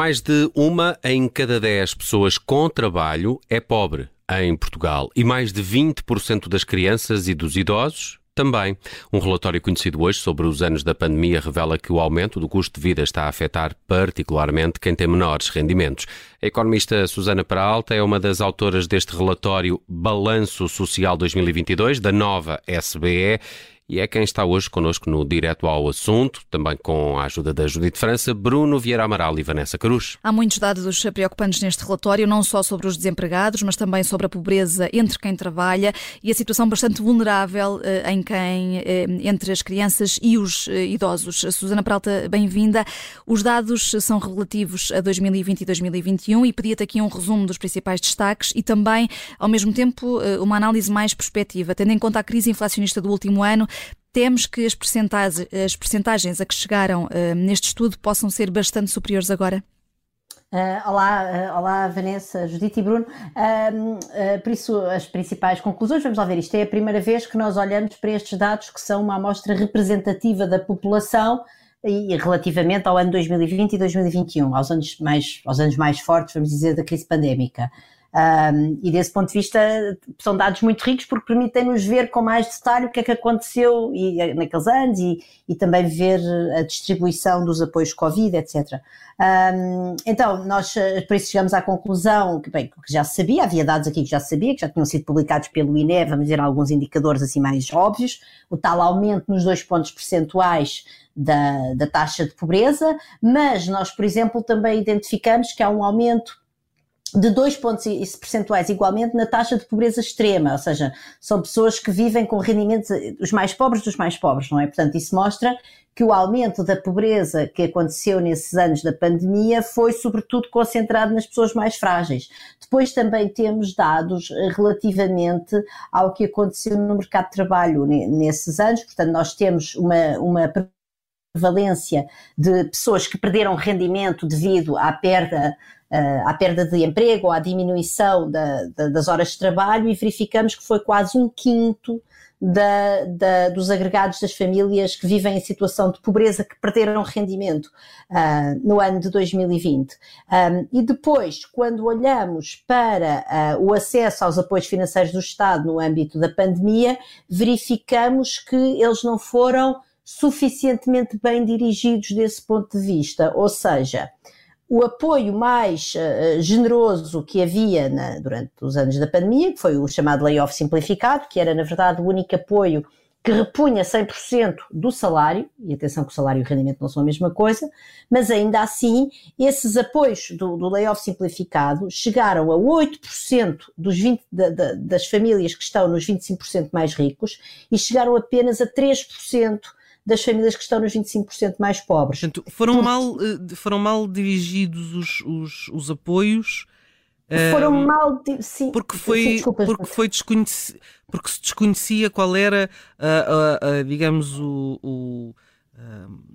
mais de uma em cada dez pessoas com trabalho é pobre em Portugal e mais de 20% das crianças e dos idosos também. Um relatório conhecido hoje sobre os anos da pandemia revela que o aumento do custo de vida está a afetar particularmente quem tem menores rendimentos. A economista Susana Peralta é uma das autoras deste relatório Balanço Social 2022 da nova SBE e é quem está hoje connosco no Direto ao Assunto, também com a ajuda da Judite França, Bruno Vieira Amaral e Vanessa Cruz. Há muitos dados preocupantes neste relatório, não só sobre os desempregados, mas também sobre a pobreza entre quem trabalha e a situação bastante vulnerável eh, em quem, eh, entre as crianças e os eh, idosos. Susana Peralta, bem-vinda. Os dados são relativos a 2020 e 2021 e pedia-te aqui um resumo dos principais destaques e também, ao mesmo tempo, uma análise mais prospectiva, tendo em conta a crise inflacionista do último ano, Temos que as percentagens, as percentagens a que chegaram uh, neste estudo possam ser bastante superiores agora? Uh, olá, uh, olá Vanessa, Judite e Bruno. Uh, por isso, as principais conclusões, vamos lá ver, isto é a primeira vez que nós olhamos para estes dados que são uma amostra representativa da população e relativamente ao ano 2020 e 2021, aos anos mais, aos anos mais fortes, vamos dizer, da crise pandémica. Um, e desse ponto de vista são dados muito ricos porque permitem-nos ver com mais detalhe o que é que aconteceu e, eh, naqueles anos e, e também ver a distribuição dos apoios Covid, etc. Um, então, nós eh, por isso chegamos à conclusão que, bem, que já sabia, havia dados aqui que já sabia, que já tinham sido publicados pelo INE, vamos dizer alguns indicadores assim mais óbvios, o tal aumento nos dois pontos percentuais da, da taxa de pobreza, mas nós, por exemplo, também identificamos que há um aumento de dois pontos percentuais igualmente na taxa de pobreza extrema, ou seja, são pessoas que vivem com rendimentos, os mais pobres dos mais pobres, não é? Portanto, isso mostra que o aumento da pobreza que aconteceu nesses anos da pandemia foi sobretudo concentrado nas pessoas mais frágeis. Depois também temos dados relativamente ao que aconteceu no mercado de trabalho nesses anos, portanto, nós temos uma, uma prevalência de pessoas que perderam rendimento devido à perda uh, à perda de emprego ou à diminuição da, da, das horas de trabalho e verificamos que foi quase um quinto da, da, dos agregados das famílias que vivem em situação de pobreza que perderam rendimento uh, no ano de 2020. Um, e depois, quando olhamos para uh, o acesso aos apoios financeiros do Estado no âmbito da pandemia, verificamos que eles não foram suficientemente bem dirigidos desse ponto de vista, ou seja, o apoio mais uh, generoso que havia na, durante os anos da pandemia, que foi o chamado layoff simplificado, que era na verdade o único apoio que repunha 100% do salário, e atenção que o salário e o rendimento não são a mesma coisa, mas ainda assim, esses apoios do, do layoff simplificado chegaram a 8% dos 20, da, da, das famílias que estão nos 25% mais ricos e chegaram apenas a 3% das famílias que estão nos 25% mais pobres. Portanto, foram, mal, eh, foram mal dirigidos os, os, os apoios. Foram um, mal, sim. Porque foi, sim, porque foi desconheci, porque se desconhecia qual era, uh, uh, uh, digamos, o, o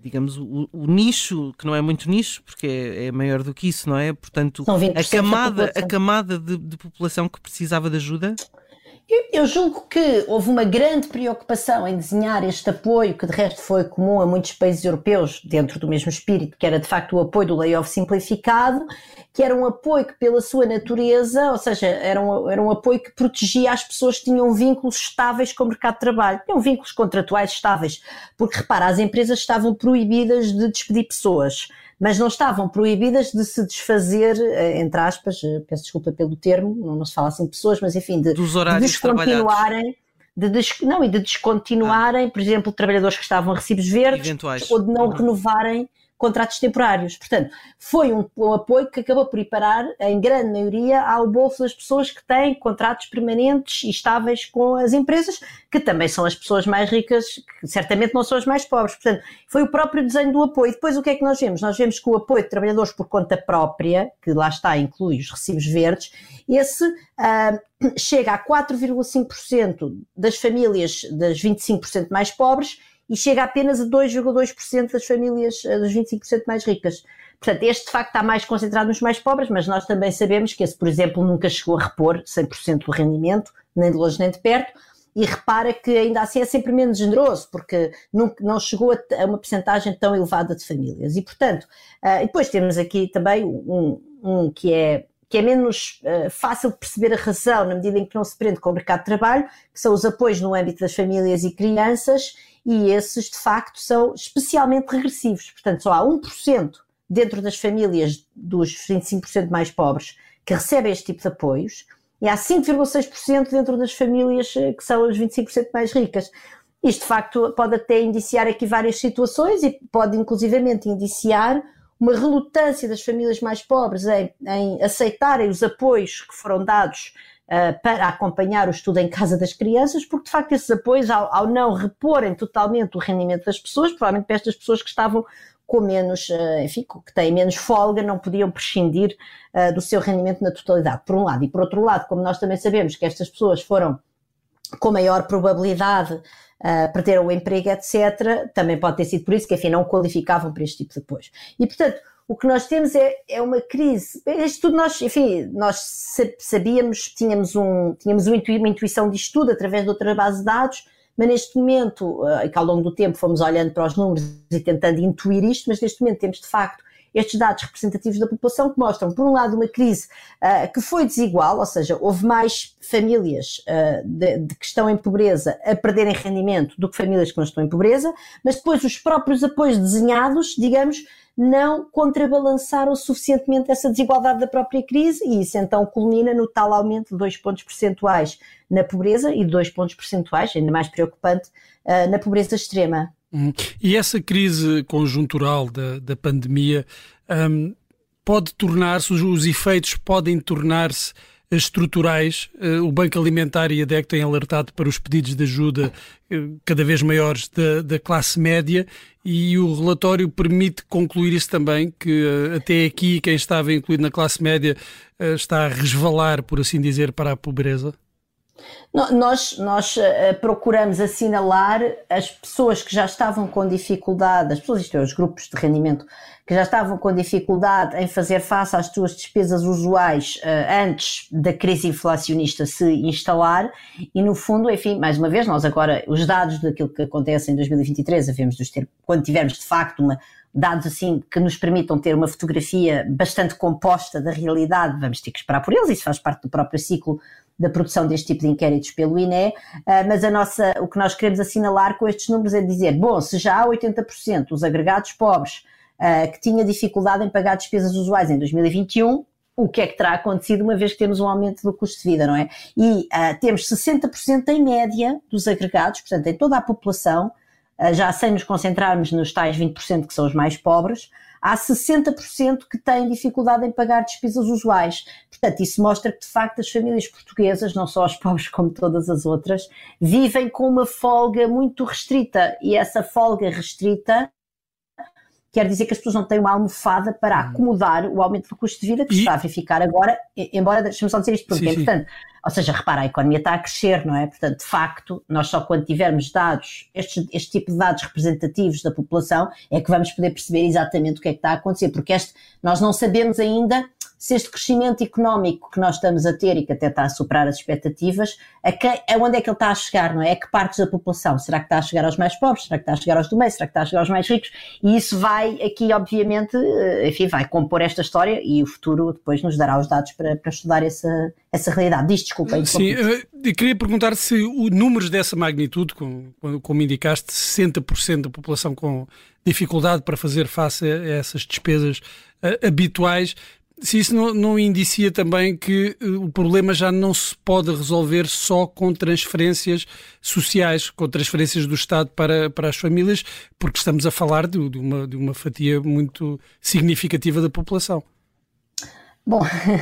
digamos, o, o, nicho, que não é muito nicho, porque é, é, maior do que isso, não é? Portanto, a camada, a camada de, de população que precisava de ajuda eu julgo que houve uma grande preocupação em desenhar este apoio, que de resto foi comum a muitos países europeus, dentro do mesmo espírito, que era de facto o apoio do layoff simplificado, que era um apoio que, pela sua natureza, ou seja, era um, era um apoio que protegia as pessoas que tinham vínculos estáveis com o mercado de trabalho, tinham vínculos contratuais estáveis, porque repara, as empresas estavam proibidas de despedir pessoas mas não estavam proibidas de se desfazer, eh, entre aspas, eh, peço desculpa pelo termo, não se fala assim de pessoas, mas enfim, de, de descontinuarem. De des, não, e de descontinuarem, ah. por exemplo, trabalhadores que estavam a recibos verdes Eventuais. ou de não uhum. renovarem contratos temporários. Portanto, foi um, um, apoio que acabou por ir parar, em grande maioria, ao bolso das pessoas que têm contratos permanentes e estáveis com as empresas, que também são as pessoas mais ricas, que certamente não são as mais pobres. Portanto, foi o próprio desenho do apoio. Depois, o que é que nós vemos? Nós vemos que o apoio de trabalhadores por conta própria, que lá está, inclui os recibos verdes, esse uh, chega a 4,5% das famílias das 25% mais pobres e chega apenas a 2,2% das famílias eh, dos 25% mais ricas. Portanto, este de facto está mais concentrado nos mais pobres, mas nós também sabemos que esse, por exemplo, nunca chegou a repor 100% do rendimento, nem de longe nem de perto, e repara que ainda assim é sempre menos generoso, porque não, não chegou a, uma percentagem tão elevada de famílias. E, portanto, uh, depois temos aqui também um, um que é que é menos uh, fácil de perceber a razão na medida em que não se prende com o mercado de trabalho, que são os apoios no âmbito das famílias e crianças, e esses de facto são especialmente regressivos. Portanto, só há 1% dentro das famílias dos 25% mais pobres que recebem este tipo de apoios, e há 5,6% dentro das famílias eh, que são as 25% mais ricas. Isto, de facto, pode até indiciar aqui várias situações e pode, inclusivamente, indiciar uma relutância das famílias mais pobres em, em aceitarem os apoios que foram dados para acompanhar o estudo em casa das crianças, porque, de facto, esses apoios, ao, ao não reporem totalmente o rendimento das pessoas, provavelmente para estas pessoas que estavam com menos, eh, enfim, que têm menos folga, não podiam prescindir uh, do seu rendimento na totalidade, por um lado. E por outro lado, como nós também sabemos que estas pessoas foram com maior probabilidade uh, perderam o emprego, etc., também pode ter sido por isso que, enfim, não qualificavam para este tipo de apoio. E, portanto, o que nós temos é, é uma crise. Isto tudo nós, enfim, nós sabíamos, tínhamos, um, tínhamos uma intuição de estudo através de outra base de dados, mas neste momento, eh, que ao longo do tempo fomos olhando para os números e tentando intuir isto, mas neste momento temos de facto estes dados representativos da população que mostram, por um lado, uma crise uh, que foi desigual, ou seja, houve mais famílias uh, de, de, que estão em pobreza a perderem rendimento do que famílias que não estão em pobreza, mas depois os próprios apoios desenhados, digamos, não contrabalançaram suficientemente essa desigualdade da própria crise e isso então culmina no tal aumento de dois pontos percentuais na pobreza e dois pontos percentuais, ainda mais preocupante, uh, na pobreza extrema. Hum. E essa crise conjuntural da, da pandemia um, pode tornar-se, os efeitos podem tornar-se estruturais. Eh, o Banco Alimentar e a DEC têm alertado para os pedidos de ajuda eh, cada vez maiores da, da classe média e o relatório permite concluir isso também, que eh, até aqui quem estava incluído na classe média está a resvalar, por assim dizer, para a pobreza? Nós, nós procuramos assinalar as pessoas que já estavam com dificuldade, as pessoas, isto é, os grupos de rendimento, que já estavam com dificuldade em fazer face às suas despesas usuais uh, antes da crise inflacionista se instalar. E, no fundo, enfim, mais uma vez, nós agora, os dados daquilo que acontece em 2023, devemos nos ter, quando tivermos de facto uma, dados assim que nos permitam ter uma fotografia bastante composta da realidade, vamos ter que esperar por eles, isso faz parte do próprio ciclo da produção deste tipo de inquéritos pelo INE, ah, mas a nossa, o que nós queremos assinalar com estes números é dizer, bom, se já há 80% dos agregados pobres uh, que tinha dificuldade em pagar despesas usuais em 2021, o que é que terá acontecido uma vez que temos um aumento do custo de vida, não é? E uh, temos 60% em média dos agregados, portanto, em toda a população, uh, já sem nos concentrarmos nos tais 20% que são os mais pobres, há 60% que têm dificuldade em pagar despesas usuais. Portanto, isso mostra que, de facto, as famílias portuguesas, não só as pobres como todas as outras, vivem com uma folga muito restrita. E essa folga restrita quer dizer que as pessoas não têm uma almofada para hum. acomodar o aumento do custo de vida que e... está a verificar agora, embora, deixa-me só dizer isto porque sim, é importante, ou seja, repara, a economia está a crescer, não é? Portanto, de facto, nós só quando tivermos dados, este, este tipo de dados representativos da população, é que vamos poder perceber exatamente o que é que está a acontecer, porque este, nós não sabemos ainda se este crescimento económico que nós estamos a ter e que até está a superar as expectativas, a, a onde é que ele está a chegar, não é? A que partes da população? Será que está a chegar aos mais pobres? Será que está a chegar aos do meio? Será que está a chegar aos mais ricos? E isso vai aqui, obviamente, eh, enfim, vai compor esta história e o futuro depois nos dará os dados para, para estudar essa, essa realidade. Diz, desculpa. Sim, eu queria perguntar se o, números dessa magnitude, como, como indicaste, 60% da população com dificuldade para fazer face a essas despesas uh, habituais, se isso não, não indicia também que uh, o problema já não se pode resolver só com transferências sociais, com transferências do Estado para, para as famílias, porque estamos a falar de, de, uma, de uma fatia muito significativa da população. Bom,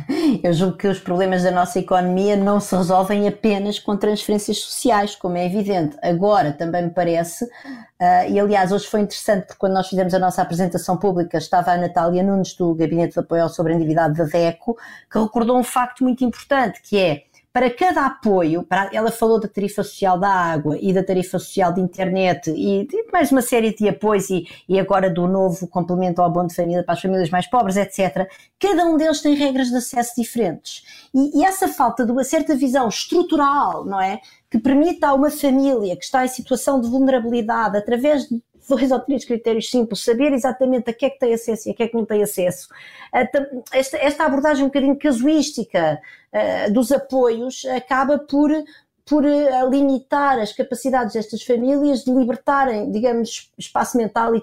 eu julgo que os problemas da nossa economia não se resolvem apenas com transferências sociais, como é evidente. Agora também me parece, uh, e aliás hoje foi interessante porque quando nós fizemos a nossa apresentação pública estava a Natália Nunes do Gabinete de Apoio ao Sobreendividado da DECO, que recordou um facto muito importante, que é para cada apoio, para, ela falou da tarifa social da água e da tarifa social de internet e de mais uma série de apoios e, e agora do novo complemento ao abono de família para as famílias mais pobres, etc. Cada um deles tem regras de acesso diferentes. E, e essa falta de uma certa visão estrutural, não é? que permita a uma família que está em situação de vulnerabilidade, através de dois ou critérios simples, saber exatamente a que é que tem acesso e a que é que não tem acesso. Esta, esta abordagem um bocadinho casuística uh, dos apoios acaba por por uh, limitar as capacidades destas famílias de libertarem, digamos, espaço mental e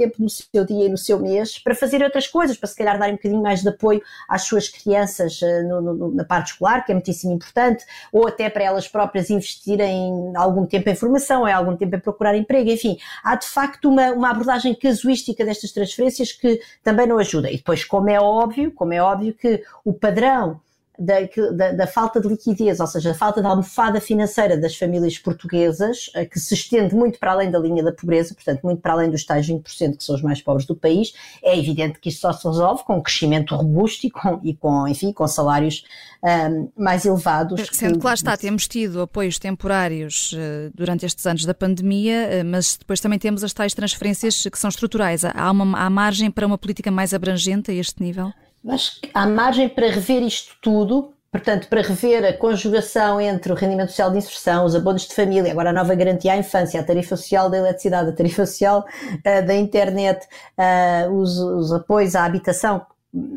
tempo no seu dia e no seu mês para fazer outras coisas, para se calhar dar um bocadinho mais de apoio às suas crianças uh, no, no, na parte escolar, que é muitíssimo importante, ou até para elas próprias investirem algum tempo em formação, em algum tempo em procurar emprego, enfim, há de facto uma, uma abordagem casuística destas transferências que também não ajuda. E depois, como é óbvio, como é óbvio que o padrão da, da, da, falta de liquidez, ou seja, da falta de almofada financeira das famílias portuguesas, eh, que se estende muito para além da linha da pobreza, portanto, muito para além dos tais 20% que são os mais pobres do país, é evidente que isto só se resolve com um crescimento robusto e com, e com enfim, com salários um, mais elevados. Sendo que lá está, temos tido apoios temporários uh, durante estes anos da pandemia, uh, mas depois também temos as tais transferências que são estruturais. Há, uma, há margem para uma política mais abrangente a este nível? Mas há margem para rever isto tudo, portanto, para rever a conjugação entre o rendimento social de inserção, os abonos de família, agora a nova garantia à infância, a tarifa social da eletricidade, a tarifa social uh, da internet, uh, os, os apoios à habitação,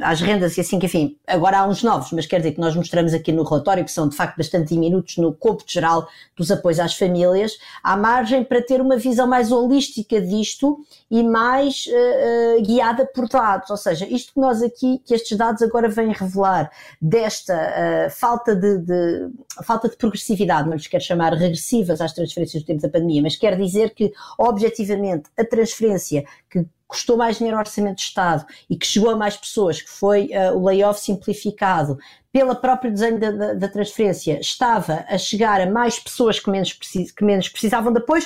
às rendas e assim que, enfim, agora há uns novos, mas quer dizer que nós mostramos aqui no relatório que são de facto bastante diminutos no cômputo geral dos apoios às famílias, há margem para ter uma visão mais holística disto e mais uh, uh, guiada por dados, ou seja, isto que nós aqui, que estes dados agora vêm revelar desta uh, falta de, de, falta de progressividade, não lhes quero chamar regressivas às transferências do tempo da pandemia, mas quer dizer que objetivamente a transferência que custou mais dinheiro ao Orçamento de Estado e que chegou a mais pessoas, que foi uh, o layoff simplificado, pela própria desenho da, da, da, transferência, estava a chegar a mais pessoas que menos, precis, que menos precisavam de apoio,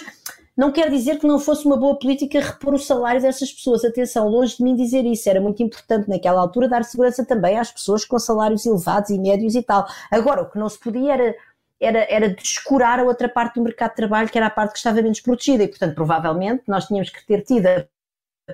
não quer dizer que não fosse uma boa política repor o salário dessas pessoas. Atenção, longe de mim dizer isso, era muito importante naquela altura dar segurança também às pessoas com salários elevados e médios e tal. Agora, o que não se podia era era, era descurar a outra parte do mercado de trabalho, que era a parte que estava menos protegida, e portanto, provavelmente, nós tínhamos que ter tido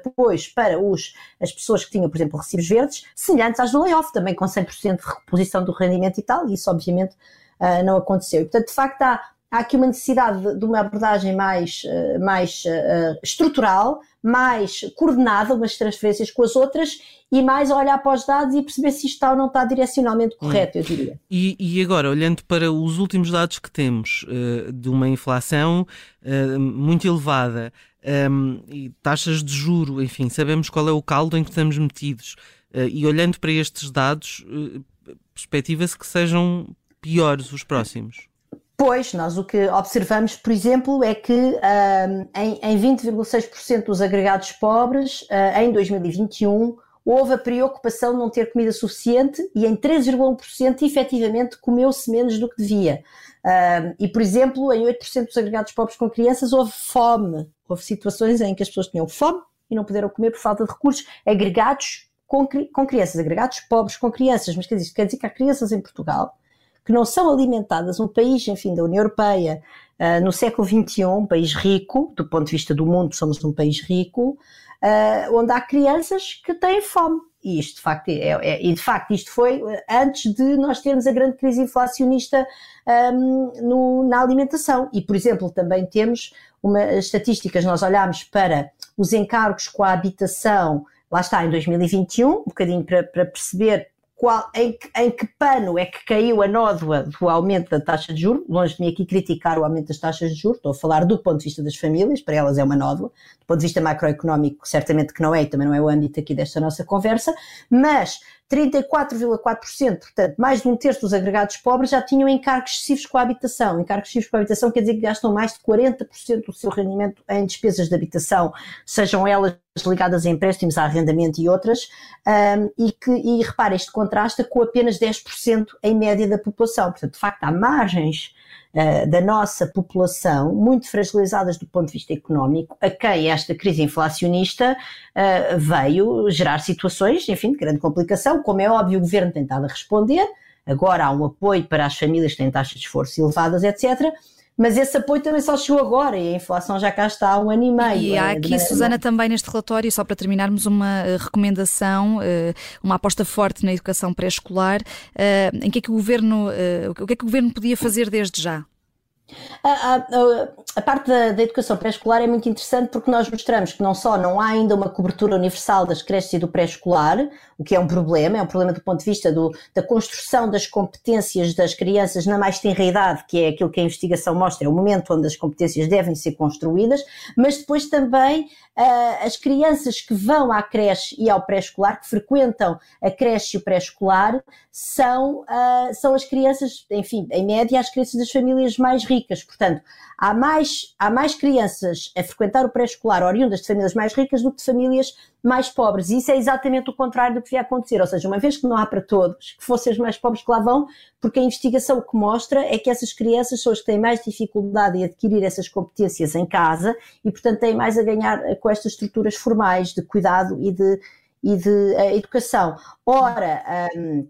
depois para os, as pessoas que tinham, por exemplo, recibos verdes, semelhantes às do layoff, também com 100% de reposição do rendimento e tal, e isso obviamente uh, não aconteceu. E, portanto, de facto, há, há aqui uma necessidade de, de uma abordagem mais, uh, mais uh, estrutural, mais coordenada umas transferências com as outras e mais olhar para os dados e perceber se isto está ou não está direcionalmente correto, hum. eu diria. E, e, agora, olhando para os últimos dados que temos de uma inflação muito elevada, um, e taxas de juro, enfim, sabemos qual é o caldo em que estamos metidos. Uh, e olhando para estes dados, uh, perspectiva-se que sejam piores os próximos. Pois, nós o que observamos, por exemplo, é que um, em, em 20,6% dos agregados pobres, uh, em 2021, houve a preocupação de não ter comida suficiente e em 3,1% efetivamente comeu-se menos do que devia. Uh, e, por exemplo, em 8% dos agregados pobres com crianças houve fome. Houve situações em que as pessoas tinham fome e não puderam comer por falta de recursos. Agregados com, com crianças, agregados pobres com crianças. Mas quer dizer, quer dizer que há crianças em Portugal que não são alimentadas, um país, enfim, da União Europeia, uh, no século XXI, um país rico, do ponto de vista do mundo, somos um país rico, uh, onde há crianças que têm fome. E isto, de facto, é, é, e de facto, isto foi antes de nós termos a grande crise inflacionista um, no, na alimentação. E, por exemplo, também temos uma, estatísticas, nós olhamos para os encargos com a habitação, lá está, em 2021, um bocadinho para, para perceber qual, em, em, que pano é que caiu a nódoa do aumento da taxa de juros. Longe de mim aqui criticar o aumento das taxas de juros, estou a falar do ponto de vista das famílias, para elas é uma nódoa. Do ponto de vista macroeconómico, certamente que não é, e também não é o âmbito aqui desta nossa conversa, mas 34,4%, portanto, mais de um terço dos agregados pobres já tinham encargos excessivos com a habitação. Encargos excessivos com a habitação quer dizer que gastam mais de 40% do seu rendimento em despesas de habitação, sejam elas ligadas a empréstimos, a arrendamento e outras, um, e que, e repare, isto contrasta com apenas 10% em média da população. Portanto, de facto, há margens uh, da nossa população, muito fragilizadas do ponto de vista económico, a quem esta crise inflacionista uh, veio gerar situações, enfim, de grande complicação. Como é óbvio, o governo tem estado a responder, agora há um apoio para as famílias que têm taxas de esforço elevadas, etc mas esse apoio também só chegou agora e a inflação já cá está há um ano e meio. E há aqui, Susana, também neste relatório, só para terminarmos, uma eh, recomendação, eh, uma aposta forte na educação pré-escolar. Eh, em que é que o governo, o que é que o governo podia fazer desde já? A, a, a, parte da, da educação pré-escolar é muito interessante porque nós mostramos que não só não há ainda uma cobertura universal das creches e do pré-escolar, o que é um problema, é um problema do ponto de vista do, da construção das competências das crianças na mais tenra idade, que é aquilo que a investigação mostra, é o momento onde as competências devem ser construídas, mas depois também uh, as crianças que vão à creche e ao pré-escolar, que frequentam a creche e o pré-escolar, são, uh, são as crianças, enfim, em média, as crianças das famílias mais ricas. Portanto, há mais, há mais crianças a frequentar o pré-escolar oriundas de famílias mais ricas do que de famílias mais pobres. E isso é exatamente o contrário do que devia acontecer. Ou seja, uma vez que não há para todos, que fossem os mais pobres que lá vão, porque a investigação que mostra é que essas crianças são as que têm mais dificuldade em adquirir essas competências em casa e, portanto, têm mais a ganhar com estas estruturas formais de cuidado e de, e de uh, educação. Ora, um,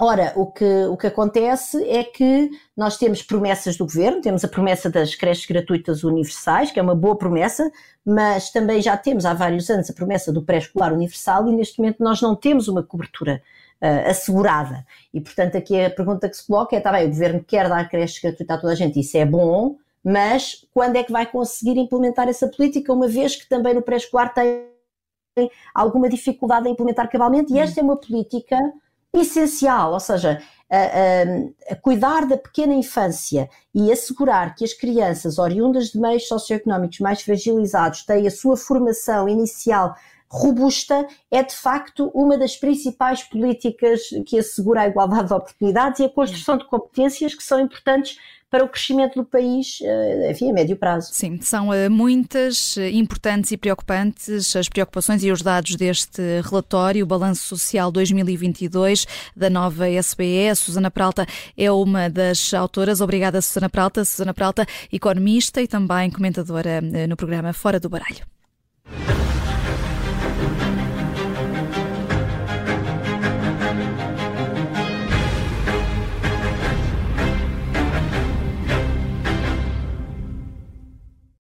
Ora, o que, o que acontece é que nós temos promessas do governo, temos a promessa das creches gratuitas universais, que é uma boa promessa, mas também já temos há vários anos a promessa do pré-escolar universal e neste momento nós não temos uma cobertura uh, assegurada. E portanto aqui a pergunta que se coloca é, está bem, o governo quer dar creches gratuitas a toda a gente, isso é bom, mas quando é que vai conseguir implementar essa política, uma vez que também no pré-escolar tem alguma dificuldade em implementar cabalmente, e esta é uma política essencial, ou seja, a, a, a, cuidar da pequena infância e assegurar que as crianças oriundas de meios socioeconómicos mais fragilizados têm a sua formação inicial robusta é de facto uma das principais políticas que assegura a igualdade de oportunidades e a construção de competências que são importantes para o crescimento do país, eh, enfim, a médio prazo. Sim, são eh, muitas, eh, importantes e preocupantes as preocupações e os dados deste relatório, o Balanço Social 2022 da nova SBE. Susana Pralta é uma das autoras. Obrigada, Susana Pralta. Susana Pralta, economista e também comentadora no programa Fora do Baralho.